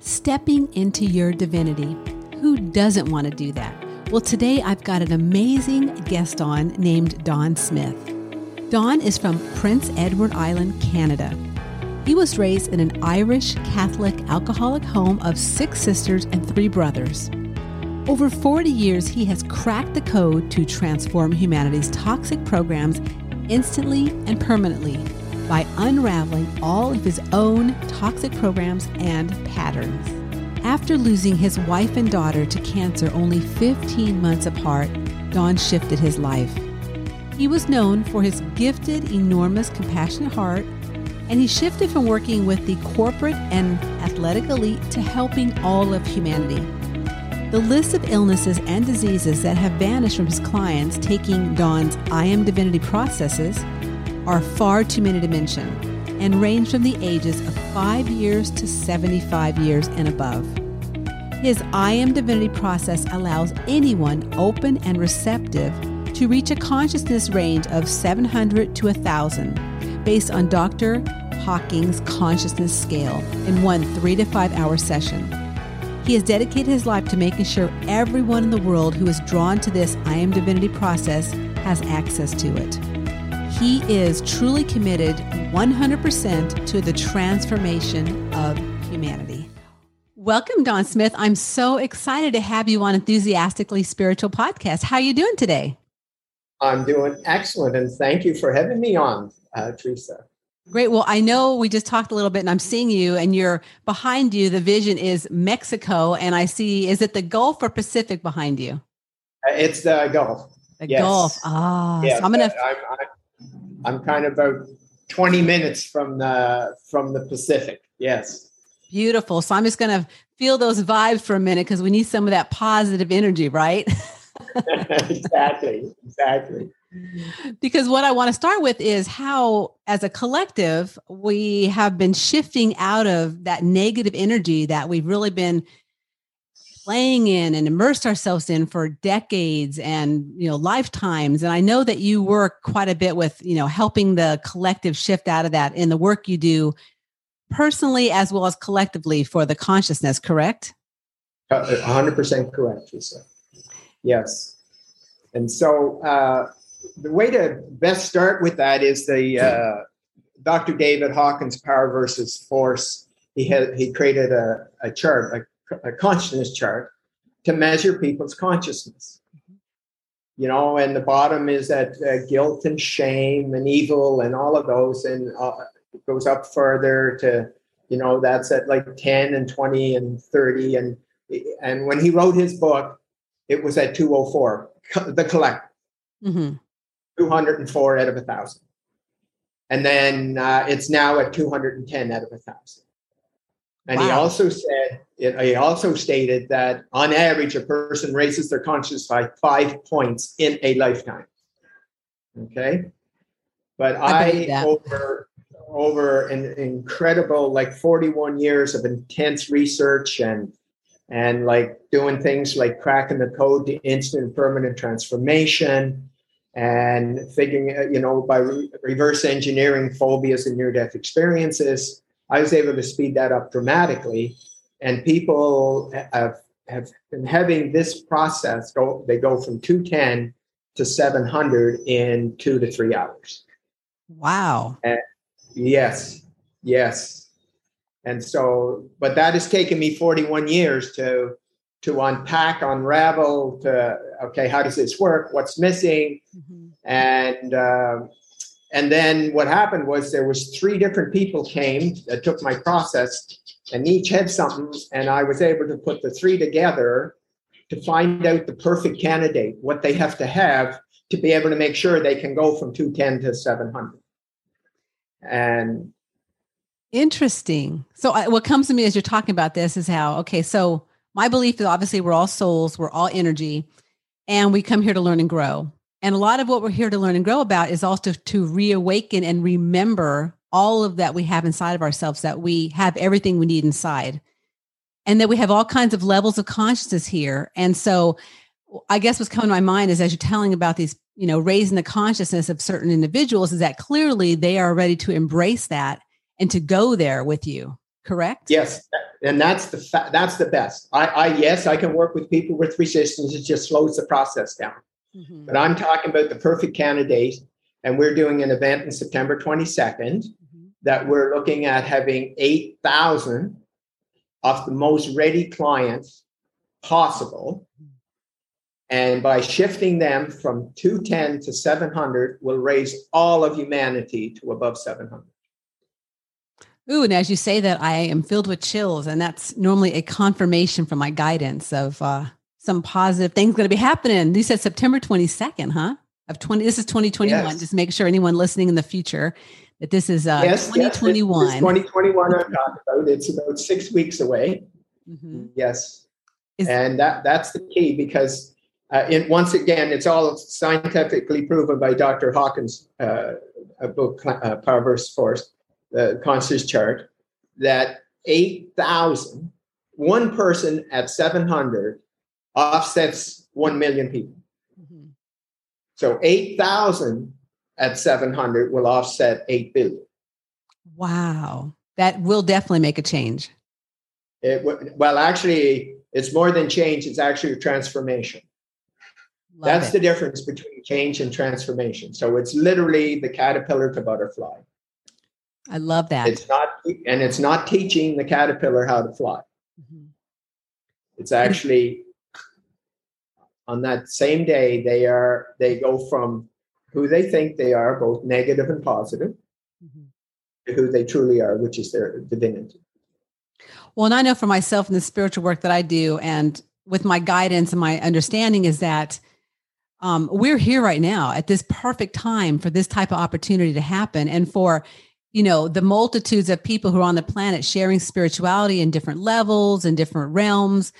stepping into your divinity. Who doesn't want to do that? Well, today I've got an amazing guest on named Donn Smith. Donn is from Prince Edward Island, Canada. He was raised in an Irish Catholic alcoholic home of six sisters and three brothers. Over 40 years, he has cracked the code to transform humanity's toxic programs instantly and permanently by unraveling all of his own toxic programs and patterns. After losing his wife and daughter to cancer only 15 months apart, Donn shifted his life. He was known for his gifted, enormous, compassionate heart, and he shifted from working with the corporate and athletic elite to helping all of humanity. The list of illnesses and diseases that have vanished from his clients taking Don's I Am Divinity processes are far too many to mention and range from the ages of 5 years to 75 years and above. His I Am Divinity process allows anyone open and receptive to reach a consciousness range of 700 to 1,000 based on Dr. Hawkins' consciousness scale in one three to five hour session. He has dedicated his life to making sure everyone in the world who is drawn to this I Am Divinity process has access to it. He is truly committed 100% to the transformation of humanity. Welcome, Donn Smith. I'm so excited to have you on Enthusiastically Spiritual Podcast. How are you doing today? I'm doing excellent, and thank you for having me on, uh, Teresa. Great. Well, I know we just talked a little bit, and I'm seeing you, and you're behind you. The vision is Mexico, and I see. Is it the Gulf or Pacific behind you? Uh, it's the Gulf. The yes. Gulf. Ah, yes, so I'm gonna. I'm, I'm, I'm kind of about 20 minutes from the from the Pacific. Yes. Beautiful. So I'm just going to feel those vibes for a minute because we need some of that positive energy, right? exactly. Exactly. Because what I want to start with is how, as a collective, we have been shifting out of that negative energy that we've really been playing in and immersed ourselves in for decades and you know lifetimes. And i know that you work quite a bit with you know helping the collective shift out of that in the work you do personally as well as collectively for the consciousness correct? 100% uh, correct lisa. Yes. And so uh, the way to best start with that is the uh, dr david hawkins power versus force. He had he created a, a chart a consciousness chart to measure people's consciousness. You know, and the bottom is that uh, guilt and shame and evil and all of those, and uh, it goes up further to, you know, that's at like 10 and 20 and 30. And, and when he wrote his book, it was at 204, the collect, mm-hmm. 204 out of a thousand. And then uh, it's now at 210 out of a thousand. And wow. he also said, he also stated that on average, a person raises their consciousness by five points in a lifetime. Okay. But I, I over over an incredible like 41 years of intense research and and like doing things like cracking the code to instant permanent transformation and figuring uh, you know by re- reverse engineering phobias and near death experiences I was able to speed that up dramatically. And people have, have been having this process go, they go from 210 to 700 in two to three hours. Wow. And yes, yes. And so, but that has taken me 41 years to to unpack, unravel, to okay, how does this work? What's missing? Mm-hmm. And uh, and then what happened was there was three different people came that took my process and each had something and i was able to put the three together to find out the perfect candidate what they have to have to be able to make sure they can go from 210 to 700 and interesting. So I, what comes to me as you're talking about this is how okay so my belief is obviously we're all souls we're all energy and we come here to learn and grow. And a lot of what we're here to learn and grow about is also to reawaken and remember all of that we have inside of ourselves, that we have everything we need inside, and that we have all kinds of levels of consciousness here. And so, I guess what's coming to my mind is as you're telling about these, you know, raising the consciousness of certain individuals, is that clearly they are ready to embrace that and to go there with you. correct? Yes, and that's the fa- that's the best. I, I yes, I can work with people with resistance. It just slows the process down. Mm-hmm. But I'm talking about the perfect candidate, and we're doing an event in September 22nd mm-hmm. That we're looking at having 8,000 of the most ready clients possible. And by shifting them from 210 to 700, will raise all of humanity to above 700. Ooh, and as you say that, I am filled with chills, and that's normally a confirmation from my guidance of uh, some positive things going to be happening. You said September 22nd, huh? Of 20, this is 2021. Yes. Just make sure anyone listening in the future that this is uh, yes, 2021. Yes, 2021 I'm talking about. It's about six weeks away. Mm-hmm. Yes. Is, and that that's the key because uh, once again, it's all scientifically proven by Dr. Hawkins' uh, book, uh, Power versus Force the conscious chart that 8,000, one person at 700 offsets 1 million people. Mm-hmm. So 8,000 at 700 will offset 8 billion. Wow. That will definitely make a change. It, well, actually, it's more than change, it's actually a transformation. Love That's it. the difference between change and transformation. So it's literally the caterpillar to butterfly. I love that. It's not, and it's not teaching the caterpillar how to fly. Mm-hmm. It's actually on that same day they are they go from who they think they are, both negative and positive, mm-hmm. to who they truly are, which is their divinity. Well, and I know for myself in the spiritual work that I do, and with my guidance and my understanding, is that um, we're here right now at this perfect time for this type of opportunity to happen, and for you know the multitudes of people who are on the planet sharing spirituality in different levels and different realms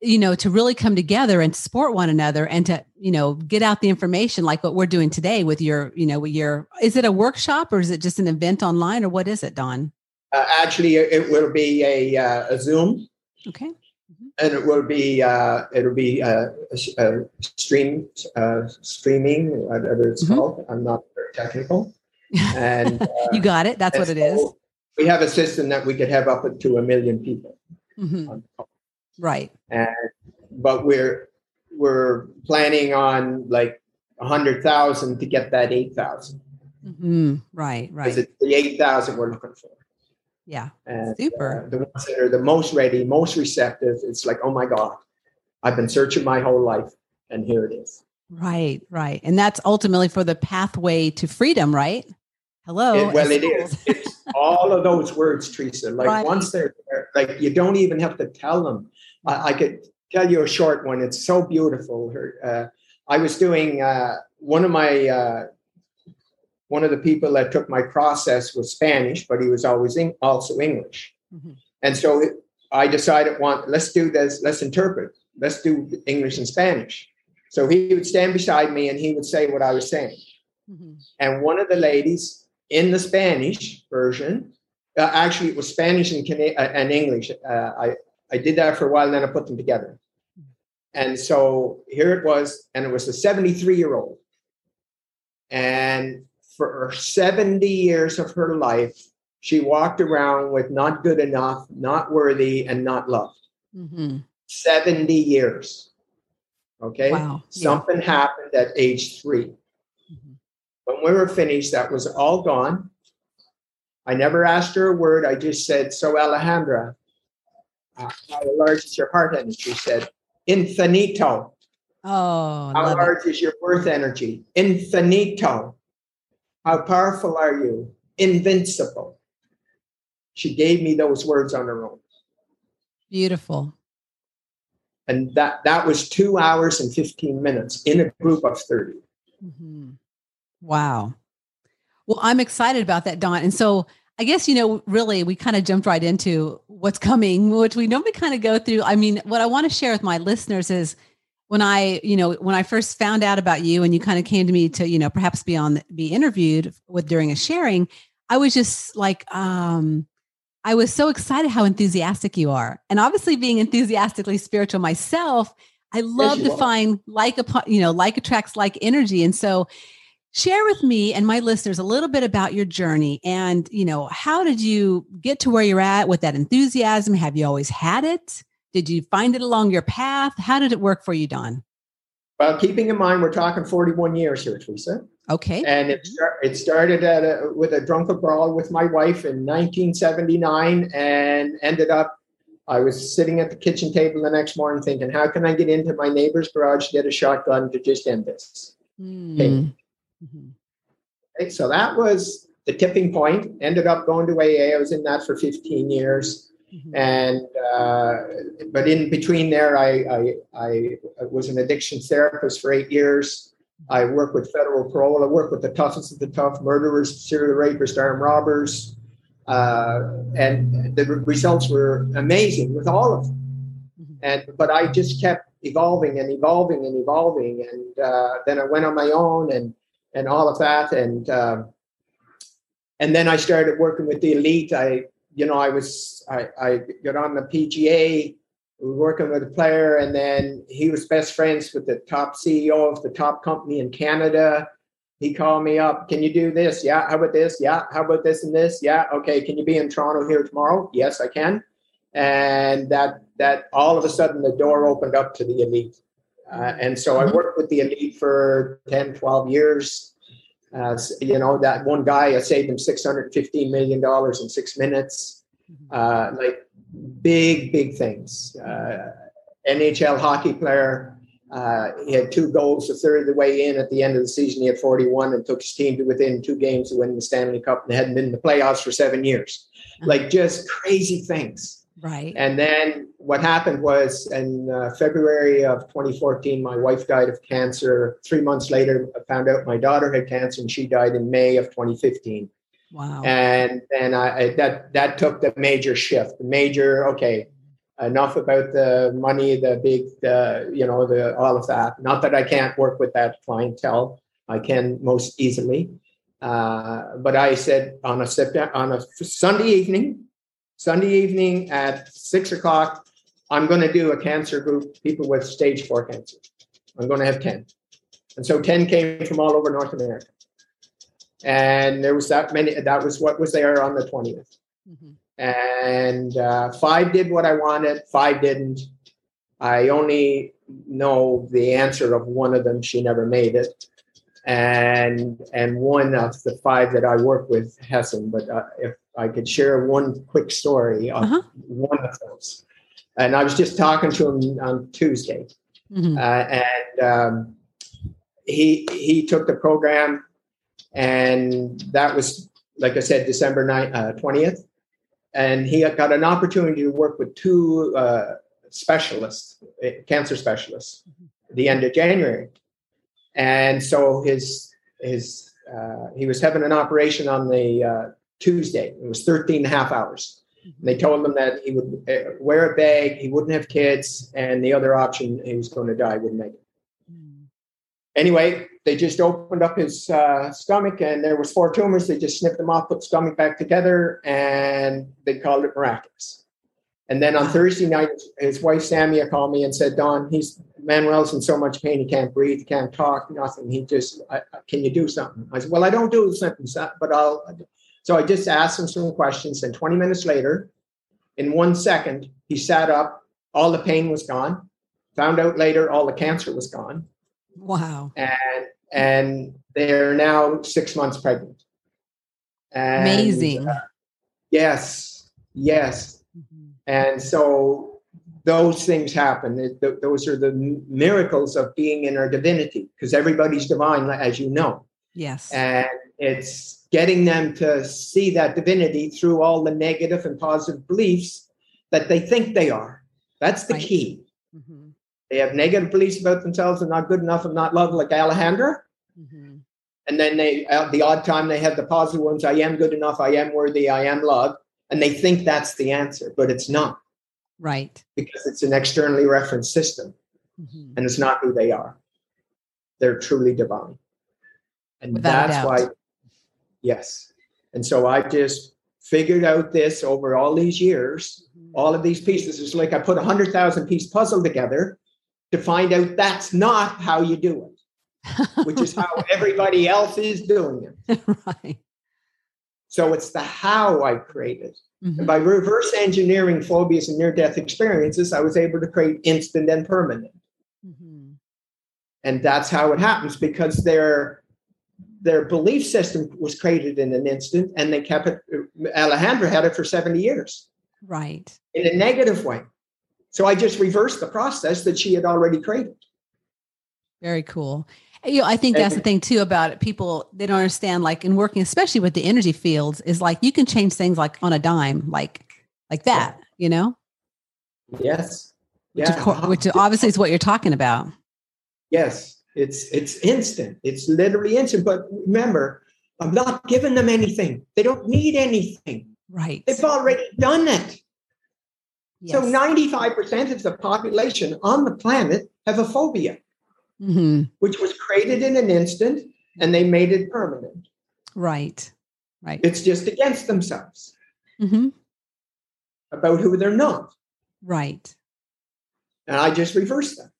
you know to really come together and support one another and to you know get out the information like what we're doing today with your you know with your is it a workshop or is it just an event online or what is it donn uh, actually it will be a, uh, a zoom okay mm-hmm. and it will be uh, it'll be uh, a, a stream uh, streaming whatever it's mm-hmm. called i'm not very technical and uh, you got it. That's what it is. We have a system that we could have up to a million people. Mm-hmm. Right. And but we're we're planning on like a hundred thousand to get that eight thousand. Mm-hmm. Right. Right. Because it's the eight thousand we're looking for. Yeah. And, Super. Uh, the ones that are the most ready, most receptive. It's like, oh my god, I've been searching my whole life, and here it is. Right, right. And that's ultimately for the pathway to freedom, right? Hello. It, well, it is. It's all of those words, Teresa. Like right. once they're there, like you don't even have to tell them. I, I could tell you a short one. It's so beautiful. uh, I was doing uh, one of my uh, one of the people that took my process was Spanish, but he was always in, also English. Mm-hmm. And so I decided, want let's do this. Let's interpret. Let's do English and Spanish. So he would stand beside me and he would say what I was saying. Mm-hmm. And one of the ladies in the Spanish version, uh, actually, it was Spanish and, Cana- uh, and English. Uh, I, I did that for a while and then I put them together. And so here it was, and it was a 73 year old. And for 70 years of her life, she walked around with not good enough, not worthy, and not loved. Mm-hmm. 70 years. Okay. Wow. Something yeah. happened at age 3 mm-hmm. When we were finished, that was all gone. I never asked her a word. I just said, So, Alejandra, uh, how large is your heart energy? She said, Infinito. Oh, how large it. is your birth energy? Infinito. How powerful are you? Invincible. She gave me those words on her own. Beautiful and that that was two hours and 15 minutes in a group of 30 mm-hmm. wow well i'm excited about that donn and so i guess you know really we kind of jumped right into what's coming which we normally kind of go through i mean what i want to share with my listeners is when i you know when i first found out about you and you kind of came to me to you know perhaps be on be interviewed with during a sharing i was just like um I was so excited how enthusiastic you are. And obviously being enthusiastically spiritual myself, I love yes, to are. find like a you know, like attracts like energy. And so share with me and my listeners a little bit about your journey and you know how did you get to where you're at with that enthusiasm have you always had it did you find it along your path how did it work for you donn well keeping in mind we're talking 41 years here teresa okay and it, it started at a, with a drunken brawl with my wife in 1979 and ended up I was sitting at the kitchen table the next morning thinking, how can I get into my neighbor's garage, to get a shotgun to just end this? Mm. Okay. Mm-hmm. Okay, so that was the tipping point. Ended up going to AA. I was in that for 15 years. Mm-hmm. And uh, but in between there, I, I, I was an addiction therapist for eight years. I work with federal parole. I work with the toughest of the tough murderers, serial rapists, armed robbers, uh, and the results were amazing with all of them. Mm-hmm. And but I just kept evolving and evolving and evolving, and uh, then I went on my own and and all of that, and um, and then I started working with the elite. I you know I was I, I got on the PGA. Working with a player, and then he was best friends with the top CEO of the top company in Canada he called me up. Can you do this? Yeah. How about this? Yeah. How about this and this? Yeah. Okay. Can you be in Toronto here tomorrow? Yes, I can. And that that all of a sudden the door opened up to the elite. Uh, and so I worked with the elite for 10, 12 years. Uh, you know, that one guy, I saved him $615 million in six minutes. Uh, like big, big things. Uh, NHL hockey player, uh, he had two goals a third of the way in. At the end of the season, he had 41 and took his team to within two games of winning the Stanley Cup and hadn't been in the playoffs for seven years. Uh-huh. Like just crazy things. Right. And then what happened was in uh, February of 2014, my wife died of cancer. Three months later, I found out my daughter had cancer and she died in May of 2015. Wow. And then I, I that that took the major shift. The major, okay, enough about the money, the big, the you know, the all of that. Not that I can't work with that clientele, I can most easily. Uh, but I said on a on a Sunday evening, Sunday evening at six o'clock, I'm going to do a cancer group, people with stage four cancer. I'm going to have ten, and so ten came from all over North America, and there was that many. That was what was there on the 20th. Mm-hmm and uh, five did what I wanted, five didn't. I only know the answer of one of them. She never made it, and and one of the five that I work with hasn't. But uh, if I could share one quick story of uh-huh. one of those, and I was just talking to him on Tuesday, mm-hmm. uh, and um, he he took the program, and that was like I said, December uh, twentieth and he got an opportunity to work with two uh, specialists, eh, cancer specialists, at the end of January. And so his his uh, he was having an operation on the uh, Tuesday. It was 13 and a half hours. And they told him that he would eh, wear a bag, he wouldn't have kids, and the other option, he was going to die, wouldn't make it. Hmm. Anyway, they just opened up his uh, stomach and there was four tumors. They just snipped them off, put the stomach back together, and they called it miraculous. And then on Thursday night, his wife Samia called me and said, "Donn, he's Manuel's in so much pain. He can't breathe. He can't talk. Nothing. He just, I, can you do something?" I said, "Well, I don't do something, but I'll." So I just asked him some questions, and 20 minutes later, in one second, he sat up. All the pain was gone. Found out later, all the cancer was gone. Wow. And and they're now six months pregnant. And, Amazing. Uh, yes, yes. And so those things happen. Those are the miracles of being in our divinity, because everybody's divine, as you know. Yes. And it's getting them to see that divinity through all the negative and positive beliefs that they think they are. That's the right. key. Mm-hmm. They have negative beliefs about themselves. They're not good enough and not loved, like Alejandra. Mm-hmm. And then they, at the odd time, they have the positive ones. I am good enough. I am worthy. I am loved. And they think that's the answer, but it's not. Right. Because it's an externally referenced system, mm-hmm. and it's not who they are. They're truly divine, and Without that's why. Yes, and so I just figured out this over all these years, mm-hmm. all of these pieces. It's like I put a hundred thousand piece puzzle together to find out that's not how you do it. which is how everybody else is doing it. right. So it's the how I created. Mm-hmm. And by reverse engineering phobias and near death experiences, I was able to create instant and permanent. Mm-hmm. And that's how it happens because their their belief system was created in an instant and they kept it. Alejandra had it for 70 years. Right. In a negative way. So I just reversed the process that she had already created. Very cool. You know, I think that's the thing too about it. People they don't understand, like in working, especially with the energy fields, is like you can change things like on a dime, like like that. You know. Yes. Which, yeah. Course, which obviously is what you're talking about. Yes, it's it's instant. It's literally instant. But remember, I'm not giving them anything. They don't need anything. Right. They've already done it. Yes. So 95% of the population on the planet have a phobia mm-hmm. which was created in an instant and they made it permanent. Right. Right. It's just against themselves mm-hmm. about who they're not. Right. And I just reversed that.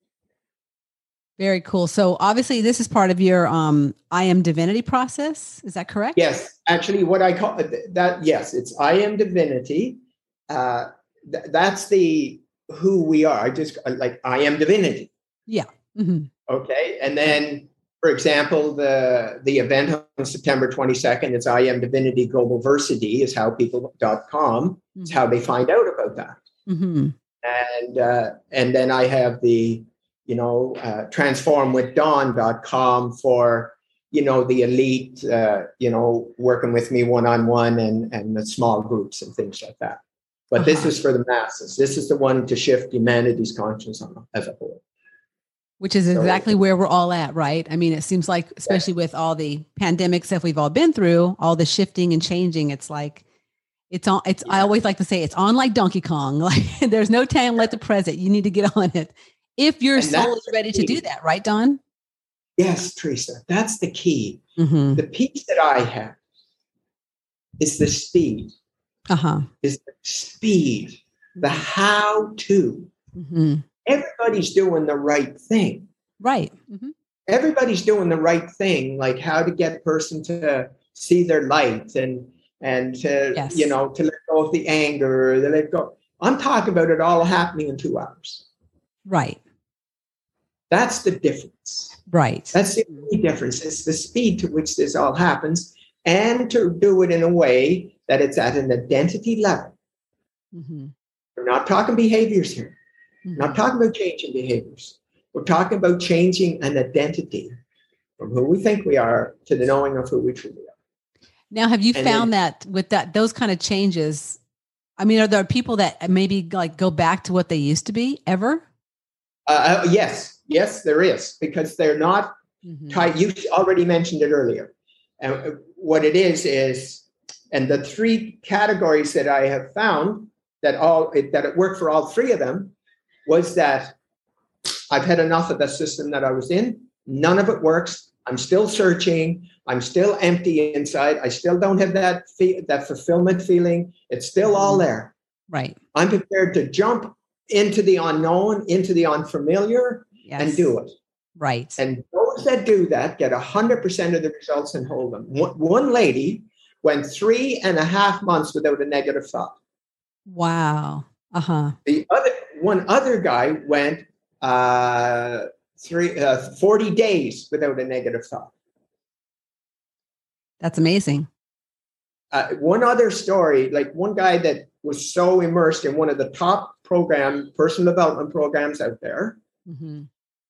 Very cool. So obviously this is part of your um I am divinity process. Is that correct? Yes. Actually what I call that yes, it's I am divinity. Uh th- that's the who we are. I just like I am divinity. Yeah. Mm-hmm. Okay. And then, for example, the, the event on September 22nd, it's I am Divinity Global Versity is how people.com mm-hmm. is how they find out about that. Mm-hmm. And, uh, and then I have the, you know, uh, transformwithdawn.com for, you know, the elite, uh, you know, working with me one-on-one and, and the small groups and things like that. But uh-huh. this is for the masses. This is the one to shift humanity's conscience on, as a whole which is exactly where we're all at, right? I mean, it seems like, especially with all the pandemic stuff we've all been through, all the shifting and changing, it's like, it's on, it's, I always like to say it's on like Donkey Kong. Like there's no time left to present. You need to get on it if your and soul is ready to do that, right, Donn? Yes, Teresa, that's the key. Mm-hmm. The piece that I have is the speed. Uh huh. Is the speed, the how to. Mm-hmm everybody's doing the right thing. Right. Mm-hmm. Everybody's doing the right thing, like how to get a person to see their light and and to yes. you know to let go of the anger, to let go. I'm talking about it all happening in two hours. Right. That's the difference. Right. That's the only difference. It's the speed to which this all happens, and to do it in a way that it's at an identity level. Mm-hmm. We're not talking behaviors here. Mm-hmm. Not talking about changing behaviors. We're talking about changing an identity from who we think we are to the knowing of who we truly are. Now, have you and found then, that with that those kind of changes? I mean, are there people that maybe like go back to what they used to be ever? Uh, uh yes, yes, there is because they're not mm-hmm. tied. You already mentioned it earlier, and uh, what it is is, and the three categories that I have found that all that it worked for all three of them was that I've had enough of the system that I was in. None of it works. I'm still searching. I'm still empty inside. I still don't have that fe- that fulfillment feeling. It's still all mm-hmm. there. Right. I'm prepared to jump into the unknown, into the unfamiliar, yes. and do it. Right. And those that do that get 100% of the results and hold them. One lady went three and a half months without a negative thought. Wow. Uh huh. The other one other guy went uh, three uh, 40 days without a negative thought. That's amazing. Uh, one other story, like one guy that was so immersed in one of the top program personal development programs out there. Mm-hmm.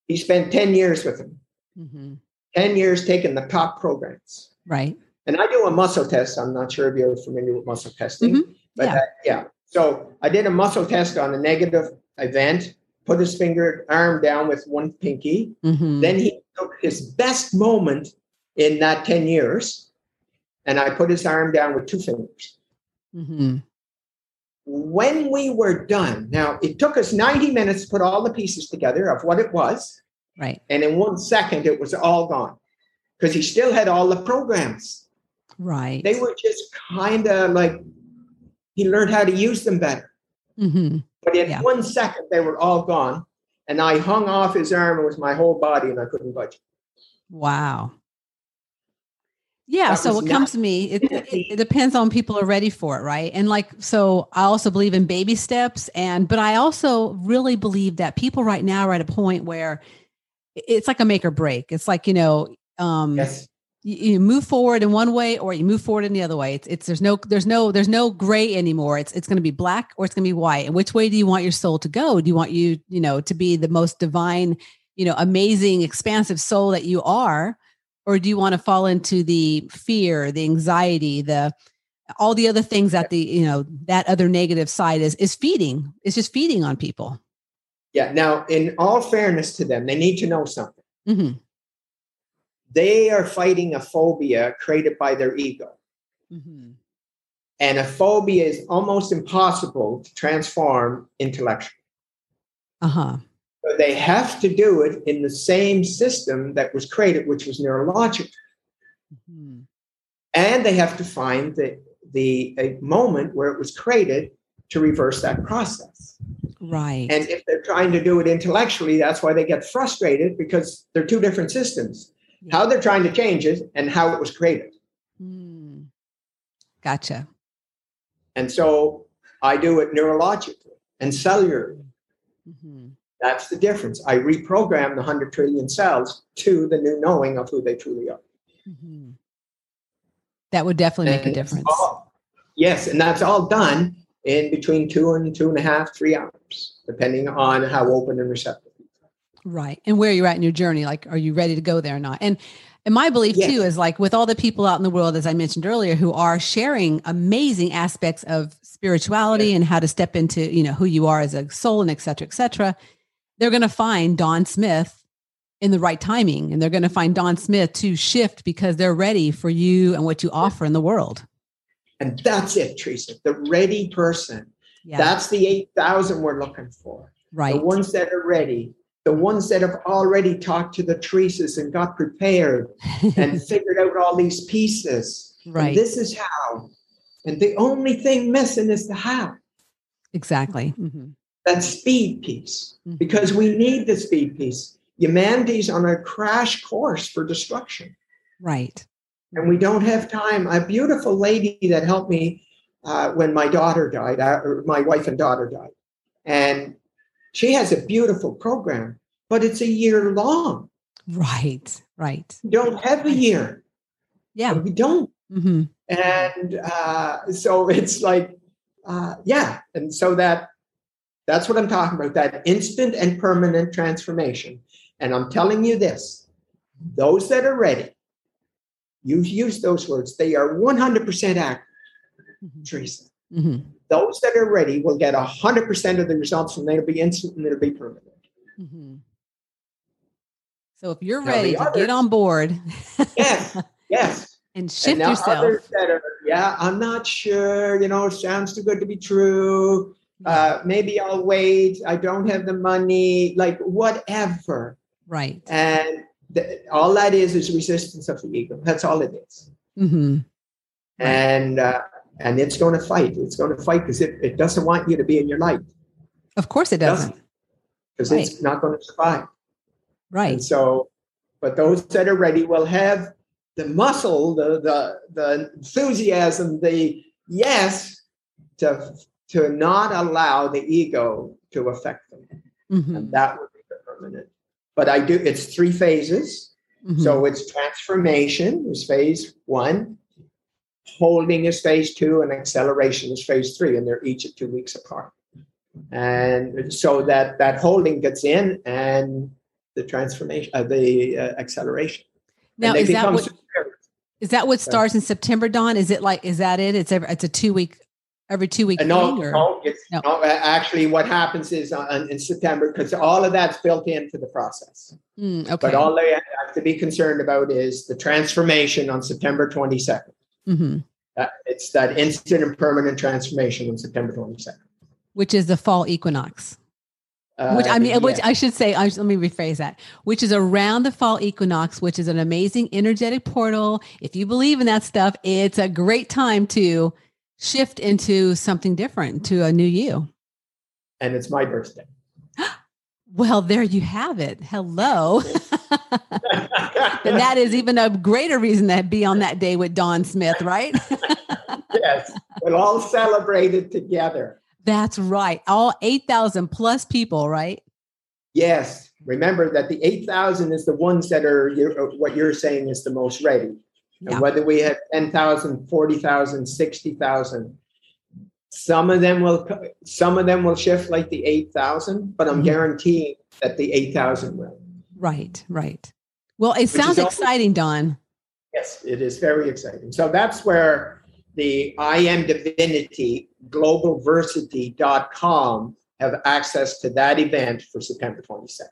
He spent 10 years with him. Mm-hmm. 10 years taking the top programs. Right. And I do a muscle test. I'm not sure if you're familiar with muscle testing, mm-hmm. but yeah. Uh, yeah. So I did a muscle test on a negative event, put his finger arm down with one pinky. Mm-hmm. Then he took his best moment in that 10 years, and I put his arm down with two fingers. Mm-hmm. When we were done, now it took us 90 minutes to put all the pieces together of what it was. Right. And in one second, it was all gone because he still had all the programs. Right. They were just kind of like he learned how to use them better. Mm-hmm. But in yeah. one second, they were all gone. And I hung off his arm with my whole body and I couldn't budge. Wow. Yeah. That So what comes to me, it, it, it depends on people are ready for it, right? And like, so I also believe in baby steps, and but I also really believe that people right now are at a point where it's like a make or break. It's like you know, um, Yes. You, move forward in one way or you move forward in the other way. It's it's there's no there's no there's no gray anymore. It's it's going to be black or it's going to be white. And which way do you want your soul to go? Do you want you you know to be the most divine, you know, amazing, expansive soul that you are, or do you want to fall into the fear, the anxiety, the all the other things that the you know that other negative side is is feeding. It's just feeding on people. Yeah. Now, in all fairness to them, they need to know something. hmm They are fighting a phobia created by their ego. hmm And a phobia is almost impossible to transform intellectually. Uh huh. So they have to do it in the same system that was created, which was neurological. hmm And they have to find the, the a moment where it was created to reverse that process. Right. And if they're trying to do it intellectually, that's why they get frustrated because they're two different systems. How they're trying to change it and how it was created. Mm. Gotcha. And so I do it neurologically and cellularly. Mm-hmm. That's the difference. I reprogram the 100 trillion cells to the new knowing of who they truly are. Mm-hmm. That would definitely make a difference. all- yes, and that's all done in between two and two and a half, three hours, depending on how open and receptive. Right. And where you're at in your journey. Like, are you ready to go there or not? And and my belief Yes. too is like with all the people out in the world, as I mentioned earlier, who are sharing amazing aspects of spirituality and how to step into, you know, who you are as a soul and et cetera, et cetera, they're going to find Donn Smith in the right timing. And they're going to find Donn Smith to shift because they're ready for you and what you offer in the world. And that's it, Teresa. The ready person. Yeah. That's the 8,000 we're looking for. right. The ones that are ready, the ones that have already talked to the Teresas and got prepared and figured out all these pieces. And right. this is how. And the only thing missing is the how. exactly. Mhm. that speed piece Mhm. because we need the speed piece. Humanity's on a crash course for destruction, Right. and we don't have time. A beautiful lady that helped me uh, when my daughter died, uh, or my wife and daughter died, and she has a beautiful program, but it's a year long. Right. Right. We don't have a year. Yeah. We don't. hmm and uh, so it's like uh, yeah and so that that's what i'm talking about that instant and permanent transformation and i'm telling you this those that are ready you use those words they are 100% accurate teresa hmm those that are ready will get 100% of the results and they'll be instant and it'll be permanent hmm So if you're Now, ready to get on board yes yes and shift and yourself, others are yeah i'm not sure you know it sounds too good to be true uh, maybe I'll wait. I don't have the money, like whatever. right? And th- all that is is resistance of the ego. That's all it is. hmm And uh, and it's going to fight. It's going to fight because it, it doesn't want you to be in your light Of course, it doesn't. because it's not going to survive. Right. And so, but those that are ready will have the muscle, the the the enthusiasm, the yes to to not allow the ego to affect them. Mhm. and that would be the permanent. But I do, it's three phases. Mhm. So it's transformation is phase one, holding is phase two, and acceleration is phase three, and they're each at two weeks apart. And so that that holding gets in, and the transformation, uh, the uh, acceleration. now is that what that what starts in September? Donn? Is it like is that it? It's every, it's a two week every two week Uh, no, thing, or no, No. no. uh, actually, what happens is on, in September because all of that's built into the process. Mm, okay? But all they have to be concerned about is the transformation on September 22nd. Mhm. Uh, it's that instant and permanent transformation on September 22nd. Which is the fall equinox. Uh, which I mean, which. I should say, I, let me rephrase that, which is around the fall equinox, which is an amazing energetic portal. If you believe in that stuff, it's a great time to shift into something different, to a new you. and it's my birthday. Well, there you have it. Hello. and that is even a greater reason to be on that day with Donn Smith, right? yes, we'll all celebrate it together. That's right. All 8,000 plus people, right? Yes. Remember that the 8,000 is the ones that are what you're saying is the most ready. Yeah. And whether we have 10,000, 40,000, 60,000, some of them will some of them will shift like the 8,000, but I'm mm-hmm. guaranteeing that the 8,000 will. Right, right. Well, it Which sounds exciting, Donn. Yes, it is very exciting. So that's where the I am divinity globalversity.com have access to that event for September 22nd.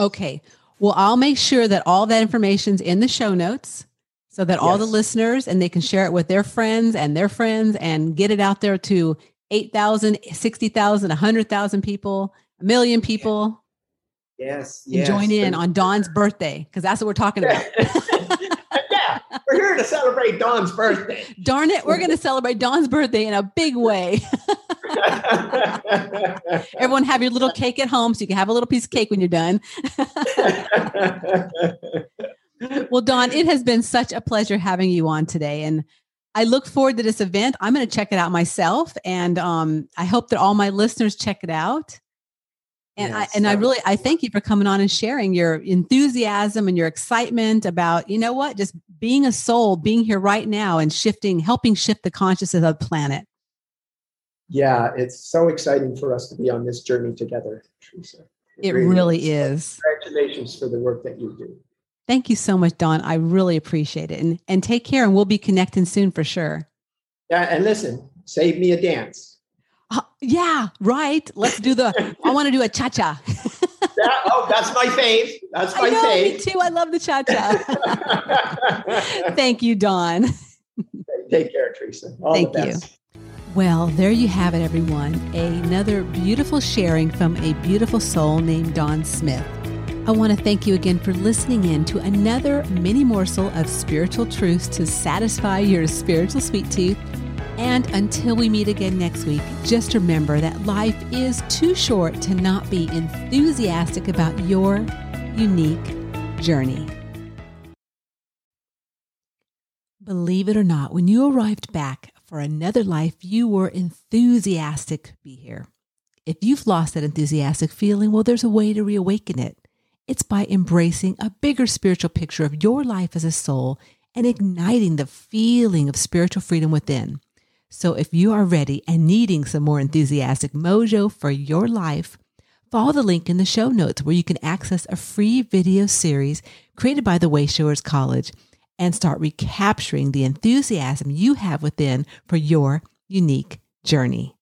Okay. Well, I'll make sure that all that information's in the show notes so that yes. all the listeners and they can share it with their friends and their friends and get it out there to 8,000, 60,000, 100,000 people, a million people. Yes. And yes. join in on Donn's birthday because that's what we're talking about. yeah, we're here to celebrate Donn's birthday. Darn it, we're going to celebrate Donn's birthday in a big way. Everyone have your little cake at home so you can have a little piece of cake when you're done. well, Donn, it has been such a pleasure having you on today. And I look forward to this event. I'm going to check it out myself. And um, I hope that all my listeners check it out. And yes, I and I really I thank you for coming on and sharing your enthusiasm and your excitement about, you know what, just being a soul, being here right now and shifting, helping shift the consciousness of the planet. Yeah, it's so exciting for us to be on this journey together, Teresa. It, it really, really is. Congratulations for the work that you do. Thank you so much, Donn. I really appreciate it. And and take care and we'll be connecting soon for sure. Yeah, and listen, save me a dance. Uh, yeah, right. Let's do the. I want to do a cha cha. oh, that's my fave. That's my I know, fave. Me too. I love the cha cha. Thank you, Donn. Take care, Teresa. All Thank you. Well, there you have it, everyone. Another beautiful sharing from a beautiful soul named Donn Smith. I want to thank you again for listening in to another mini morsel of spiritual truths to satisfy your spiritual sweet tooth and until we meet again next week, just remember that life is too short to not be enthusiastic about your unique journey. Believe it or not, when you arrived back for another life, you were enthusiastic to be here. If you've lost that enthusiastic feeling, well, there's a way to reawaken it. It's by embracing a bigger spiritual picture of your life as a soul and igniting the feeling of spiritual freedom within. So if you are ready and needing some more enthusiastic mojo for your life, follow the link in the show notes where you can access a free video series created by the Wayshowers College and start recapturing the enthusiasm you have within for your unique journey.